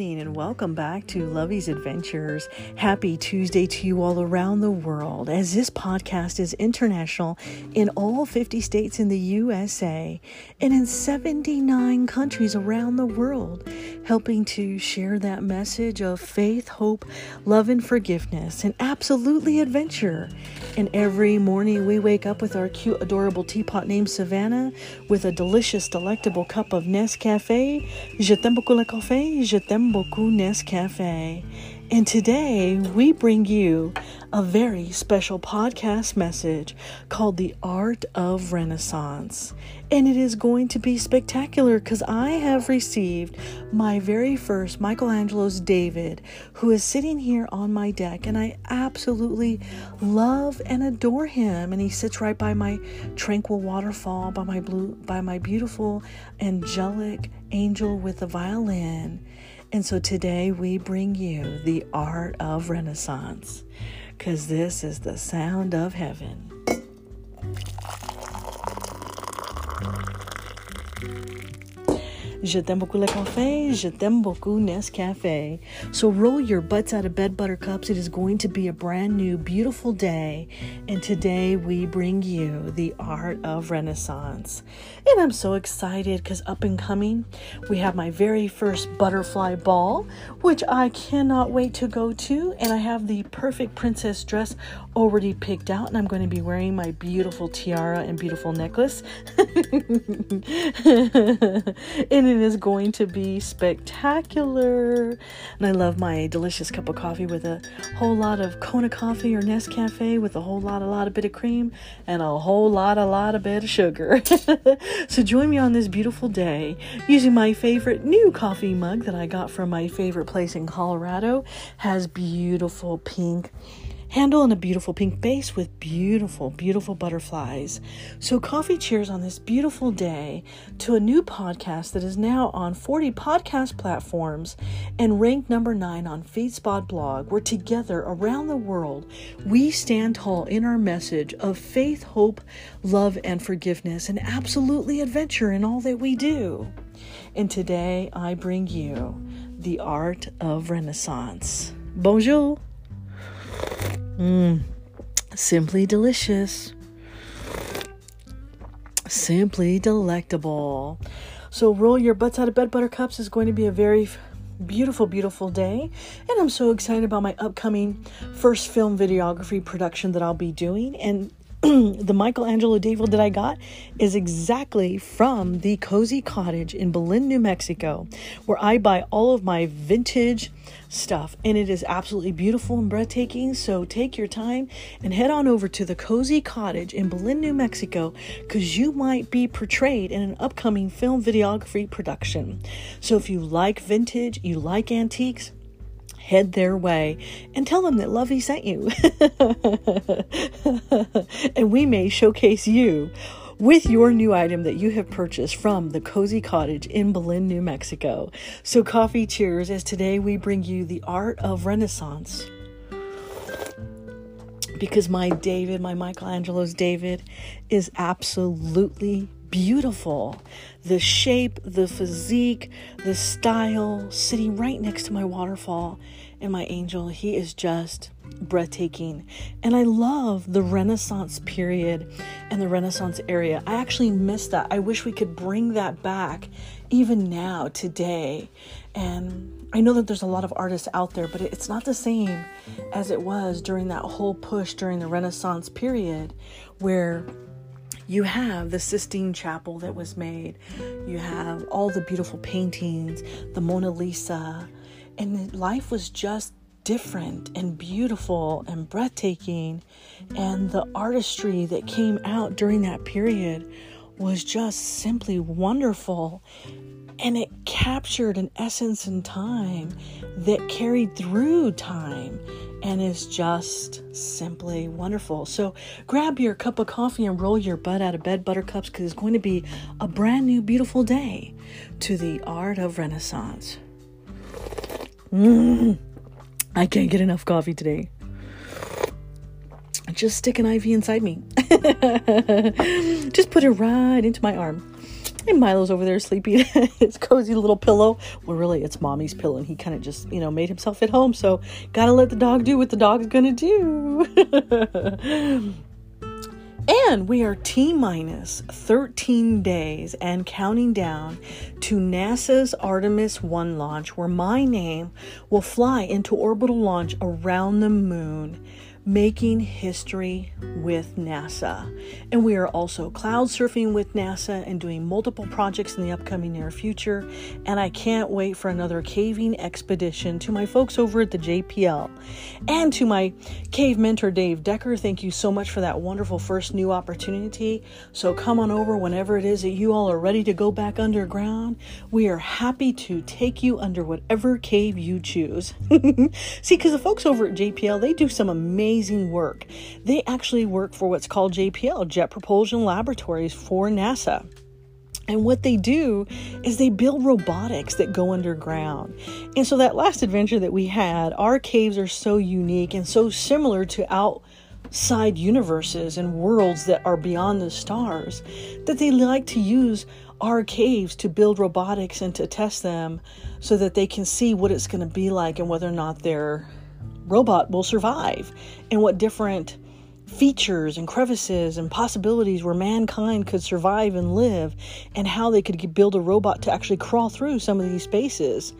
morning and welcome back to Lovey's Adventures. Happy Tuesday to you all around the world as this podcast is international in all 50 states in the USA and in 79 countries around the world, helping to share that message of faith, hope, love, and forgiveness, and absolutely adventure. And every morning we wake up with our cute, adorable teapot named Savannah with a delicious, delectable cup of Nescafe. Je t'aime beaucoup le café, je t'aime beaucoup Nescafe. And today we bring you a very special podcast message called The Art of Renaissance. And it is going to be spectacular because I have received my very first Michelangelo's David, who is sitting here on my deck, and I absolutely love and adore him. And he sits right by my tranquil waterfall, by my blue, by my beautiful angelic angel with a violin. And so today we bring you the art of Renaissance because this is the sound of heaven. Je t'aime beaucoup le café. Je t'aime beaucoup Nescafe. So roll your butts out of bed, buttercups. It is going to be a brand new, beautiful day. And today we bring you the art of Renaissance. And I'm so excited because up and coming, we have my very first butterfly ball, which I cannot wait to go to. And I have the perfect princess dress already picked out. And I'm going to be wearing my beautiful tiara and beautiful necklace. and it is going to be spectacular. And I love my delicious cup of coffee with a whole lot of Kona coffee or Nescafe with a whole lot, a lot of bit of cream and a whole lot, a lot of bit of sugar. so join me on this beautiful day using my favorite new coffee mug that I got from my favorite place in Colorado. Has beautiful pink handle and a beautiful pink base with beautiful, beautiful butterflies. So, coffee cheers on this beautiful day to a new podcast that is now on 40 podcast platforms and ranked number nine on FeedSpot blog, where together around the world we stand tall in our message of faith, hope, love, and forgiveness, and absolutely adventure in all that we do. And today I bring you the art of Renaissance. Bonjour. Mmm, simply delicious. Simply delectable. So, roll your butts out of bed, buttercups. is going to be a very beautiful, beautiful day. And I'm so excited about my upcoming first film videography production that I'll be doing. And the Michelangelo David that I got is exactly from the Cozy Cottage in Belen, New Mexico, where I buy all of my vintage stuff. And it is absolutely beautiful and breathtaking. So take your time and head on over to the Cozy Cottage in Belen, New Mexico, because you might be portrayed in an upcoming film videography production. So if you like vintage, you like antiques, head their way and tell them that Lovey sent you. and we may showcase you with your new item that you have purchased from the Cozy Cottage in Belen, New Mexico. So, coffee cheers as today we bring you the art of Renaissance. Because my David, my Michelangelo's David, is absolutely beautiful. The shape, the physique, the style, sitting right next to my waterfall and my angel, he is just breathtaking. And I love the Renaissance period and the Renaissance area. I actually miss that. I wish we could bring that back even now, today. And I know that there's a lot of artists out there, but it's not the same as it was during that whole push during the Renaissance period where you have the Sistine Chapel that was made, you have all the beautiful paintings, the Mona Lisa, and life was just different and beautiful and breathtaking. And the artistry that came out during that period was just simply wonderful. And it captured an essence in time that carried through time and is just simply wonderful. So grab your cup of coffee and roll your butt out of bed, buttercups, because it's going to be a brand new, beautiful day to the art of Renaissance. Mm, I can't get enough coffee today. Just stick an IV inside me. Just put it right into my arm. And Milo's over there sleeping in his cozy little pillow. Well, really, it's mommy's pillow, and he kind of just, you know, made himself at home. So, gotta let the dog do what the dog's gonna do. and we are T minus 13 days and counting down to NASA's Artemis 1 launch, where my name will fly into orbital launch around the moon making history with NASA. And we are also cloud surfing with NASA and doing multiple projects in the upcoming near future. And I can't wait for another caving expedition to my folks over at the JPL and to my cave mentor, Dave Decker. Thank you so much for that wonderful first new opportunity. So come on over whenever it is that you all are ready to go back underground. We are happy to take you under whatever cave you choose. See, because the folks over at JPL, they do some amazing amazing work. They actually work for what's called JPL, Jet Propulsion Laboratories for NASA. And what they do is they build robotics that go underground. And so that last adventure that we had, our caves are so unique and so similar to outside universes and worlds that are beyond the stars that they like to use our caves to build robotics and to test them so that they can see what it's going to be like and whether or not they're robot will survive and what different features and crevices and possibilities where mankind could survive and live and how they could build a robot to actually crawl through some of these spaces.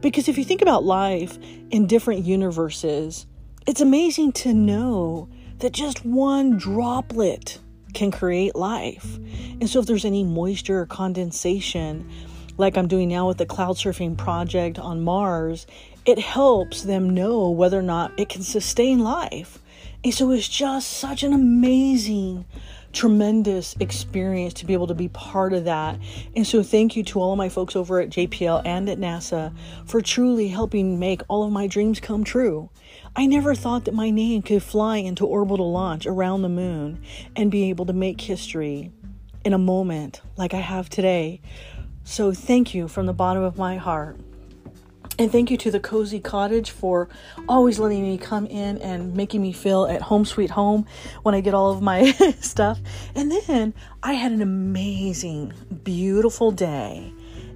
Because if you think about life in different universes, it's amazing to know that just one droplet can create life. And so if there's any moisture or condensation, like I'm doing now with the cloud surfing project on Mars, it helps them know whether or not it can sustain life. And so it's just such an amazing, tremendous experience to be able to be part of that. And so thank you to all of my folks over at JPL and at NASA for truly helping make all of my dreams come true. I never thought that my name could fly into orbital launch around the moon and be able to make history in a moment like I have today. So thank you from the bottom of my heart. And thank you to the Cozy Cottage for always letting me come in and making me feel at home, sweet home when I get all of my stuff. And then I had an amazing, beautiful day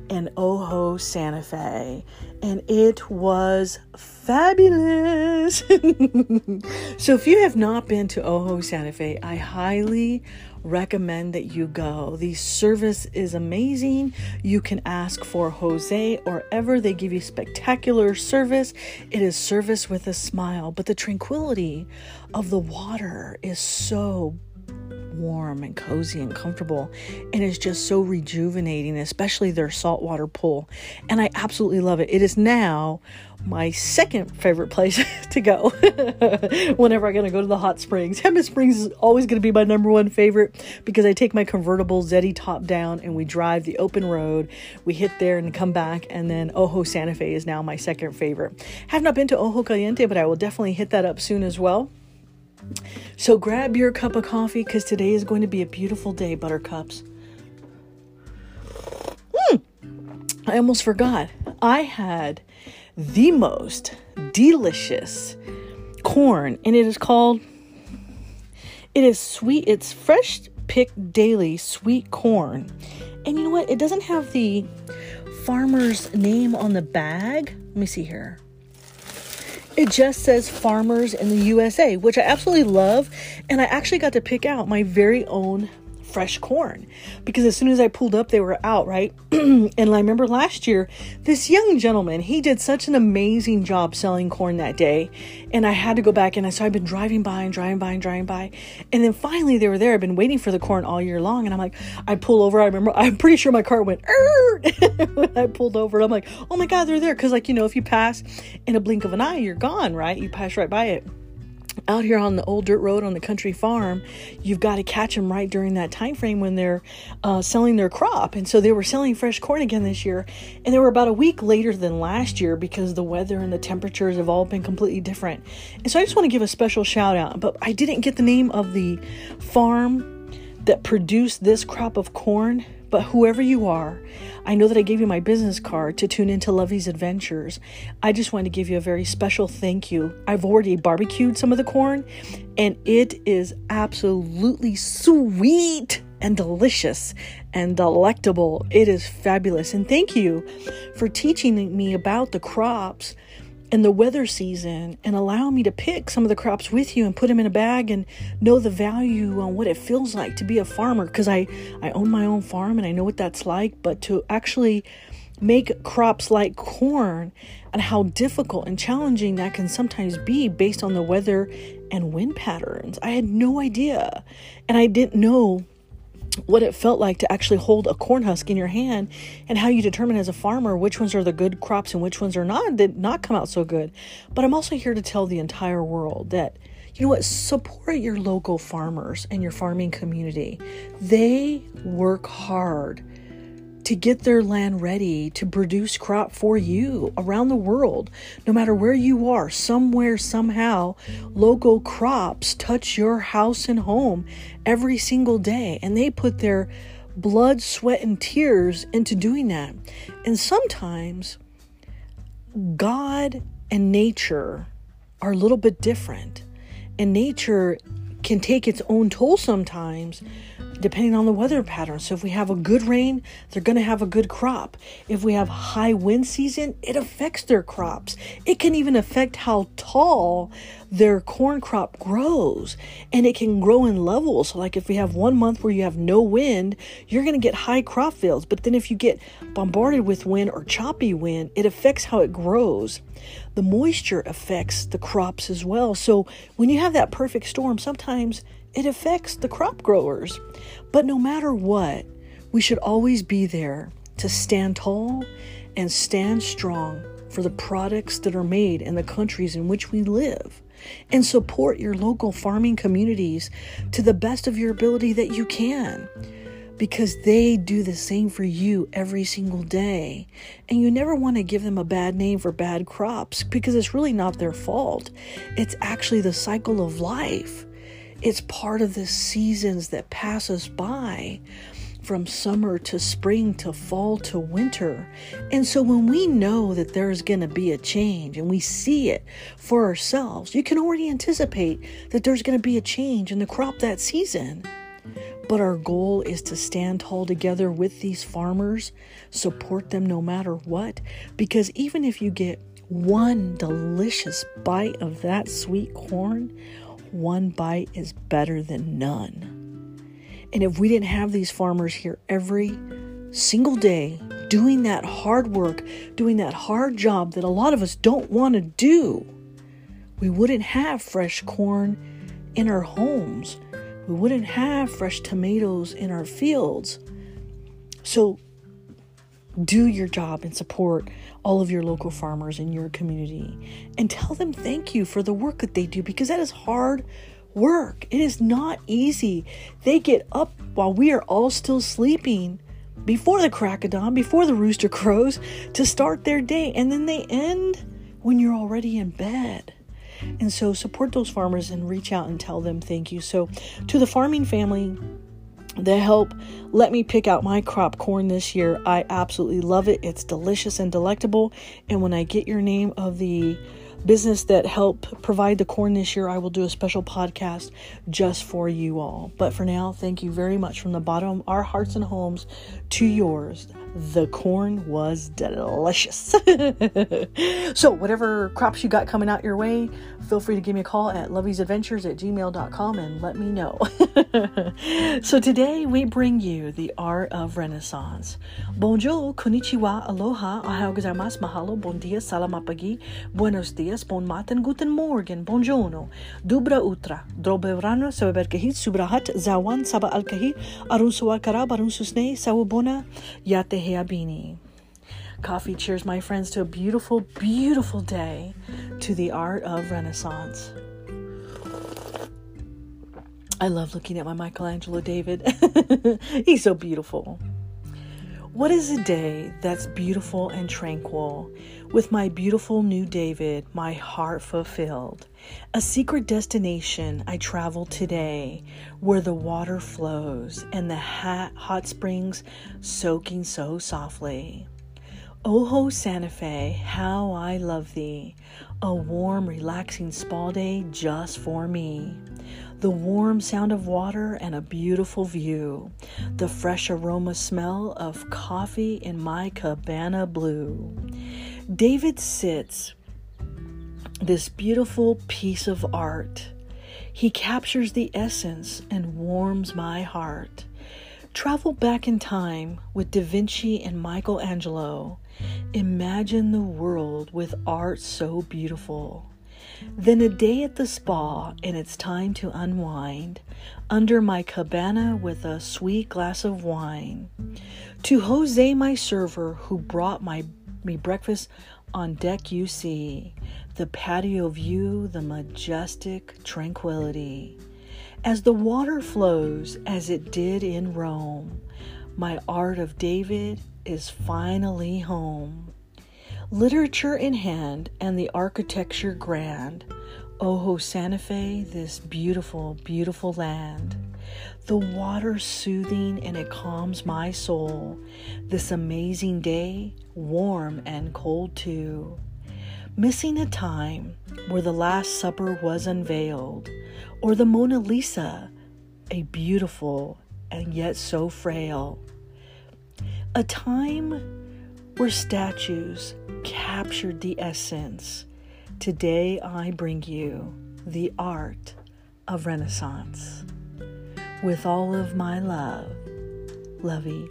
in Ojo, Santa Fe, and it was fabulous. so, if you have not been to Ojo, Santa Fe, I highly recommend that you go. The service is amazing. You can ask for Jose or ever. They give you spectacular service. It is service with a smile, but the tranquility of the water is so warm and cozy and comfortable and it's just so rejuvenating especially their saltwater pool. And i absolutely love it. It is now my second favorite place to go whenever i'm going to go to the hot springs. Jemez springs is always going to be my number one favorite because i take my convertible zeddy top down and we drive the open road. We hit there and come back and then ojo santa fe is now my second favorite. Have not been to ojo caliente but i will definitely hit that up soon as well so grab your cup of coffee because today is going to be a beautiful day, buttercups. Mm, I almost forgot. I had the most delicious corn, and it is called, it is sweet, it's fresh picked daily sweet corn. And you know what? It doesn't have the farmer's name on the bag. Let me see here. It just says farmers in the USA, which I absolutely love. And I actually got to pick out my very own fresh corn because as soon as I pulled up, they were out, right? and I remember last year, this young gentleman, he did such an amazing job selling corn that day. And I had to go back and so I've been driving by and driving by and driving by. And then finally they were there. I've been waiting for the corn all year long. And I'm like, I pull over. I remember, I'm pretty sure my car went, I pulled over. I'm like, oh my God, they're there. Cause like, you know, if you pass in a blink of an eye, you're gone, right? You pass right by it out here on the old dirt road on the country farm you've got to catch them right during that time frame when they're uh, selling their crop. And so they were selling fresh corn again this year and they were about a week later than last year because the weather and the temperatures have all been completely different. And so i just want to give a special shout out but i didn't get the name of the farm that produced this crop of corn but whoever you are, I know that I gave you my business card to tune into Lovey's Adventures. I just want to give you a very special thank you. I've already barbecued some of the corn, and it is absolutely sweet. and delicious and delectable. It is fabulous. And thank you for teaching me about the crops and the weather season and allow me to pick some of the crops with you and put them in a bag and know the value on what it feels like to be a farmer because I, I own my own farm and I know what that's like, but to actually make crops like corn and how difficult and challenging that can sometimes be based on the weather and wind patterns. I had no idea. And I didn't know what it felt like to actually hold a corn husk in your hand and how you determine as a farmer which ones are the good crops and which ones are not did not come out so good. But I'm also here to tell the entire world that you know what support your local farmers and your farming community. They work hard to get their land ready to produce crop for you around the world. No matter where you are, somewhere, somehow, local crops touch your house and home every single day. And they put their blood, sweat, and tears into doing that. And sometimes God and nature are a little bit different. And nature can take its own toll sometimes depending on the weather pattern. So if we have a good rain, they're going to have a good crop. If we have high wind season, it affects their crops. It can even affect how tall their corn crop grows and it can grow in levels. So like if we have one month where you have no wind, you're going to get high crop fields. But then if you get bombarded with wind or choppy wind, it affects how it grows. The moisture affects the crops as well. So when you have that perfect storm, sometimes it affects the crop growers. But no matter what, we should always be there to stand tall and stand strong for the products that are made in the countries in which we live and support your local farming communities to the best of your ability that you can because they do the same for you every single day. And you never want to give them a bad name for bad crops because it's really not their fault. It's actually the cycle of life. It's part of the seasons that pass us by from summer to spring to fall to winter. And so when we know that there's going to be a change and we see it for ourselves, you can already anticipate that there's going to be a change in the crop that season. But our goal is to stand tall together with these farmers, support them no matter what, because even if you get one delicious bite of that sweet corn, one bite is better than none. And if we didn't have these farmers here every single day doing that hard work, doing that hard job that a lot of us don't want to do, we wouldn't have fresh corn in our homes. We wouldn't have fresh tomatoes in our fields. So do your job and support all of your local farmers in your community and tell them thank you for the work that they do because that is hard work. It is not easy. They get up while we are all still sleeping before the crack of dawn, before the rooster crows to start their day, and then they end when you're already in bed. And so support those farmers and reach out and tell them thank you. So, to the farming family, the help let me pick out my crop corn this year. I absolutely love it. It's delicious and delectable. And when I get your name of the business that help provide the corn this year, I will do a special podcast just for you all. But for now, thank you very much from the bottom of our hearts and homes to yours. The corn was delicious. so, whatever crops you got coming out your way, feel free to give me a call at loveysadventures at gmail.com and let me know. so, today we bring you the art of Renaissance. Bonjour, konnichiwa, aloha, ahau gozaimasu, mahalo, bon dia, salamapagi, buenos dias, bon maten, guten morgen, bonjourno, dubra utra, drobevrano, sababerkahit, subrahat, zawan, saba alkahit, arun suwakara, arun susne, heabini. Coffee cheers, my friends, to a beautiful, beautiful day to the art of Renaissance. I love looking at my Michelangelo David. He's so beautiful. What is a day that's beautiful and tranquil with my beautiful new David, my heart fulfilled? A secret destination I travel today where the water flows and the hot springs soaking so softly. Oh Ojo Santa Fe, how I love thee. A warm, relaxing spa day just for me. The warm sound of water and a beautiful view, the fresh aroma smell of coffee in my cabana blue. David sits, this beautiful piece of art. He captures the essence and warms my heart. Travel back in time with Da Vinci and Michelangelo. Imagine the world with art so beautiful. Then a day at the spa, and it's time to unwind under my cabana with a sweet glass of wine. To Jose, my server, who brought my me breakfast on deck, you see the patio view, the majestic tranquility. As the water flows as it did in Rome, my art of David is finally home. Literature in hand and the architecture grand. Oh, Ojo Santa Fe, this beautiful, beautiful land. The water soothing and it calms my soul. This amazing day, warm and cold too. Missing a time where the Last Supper was unveiled, or the Mona Lisa, a beautiful and yet so frail. A time where statues captured the essence. Today I bring you the art of Renaissance. With all of my love, Lovey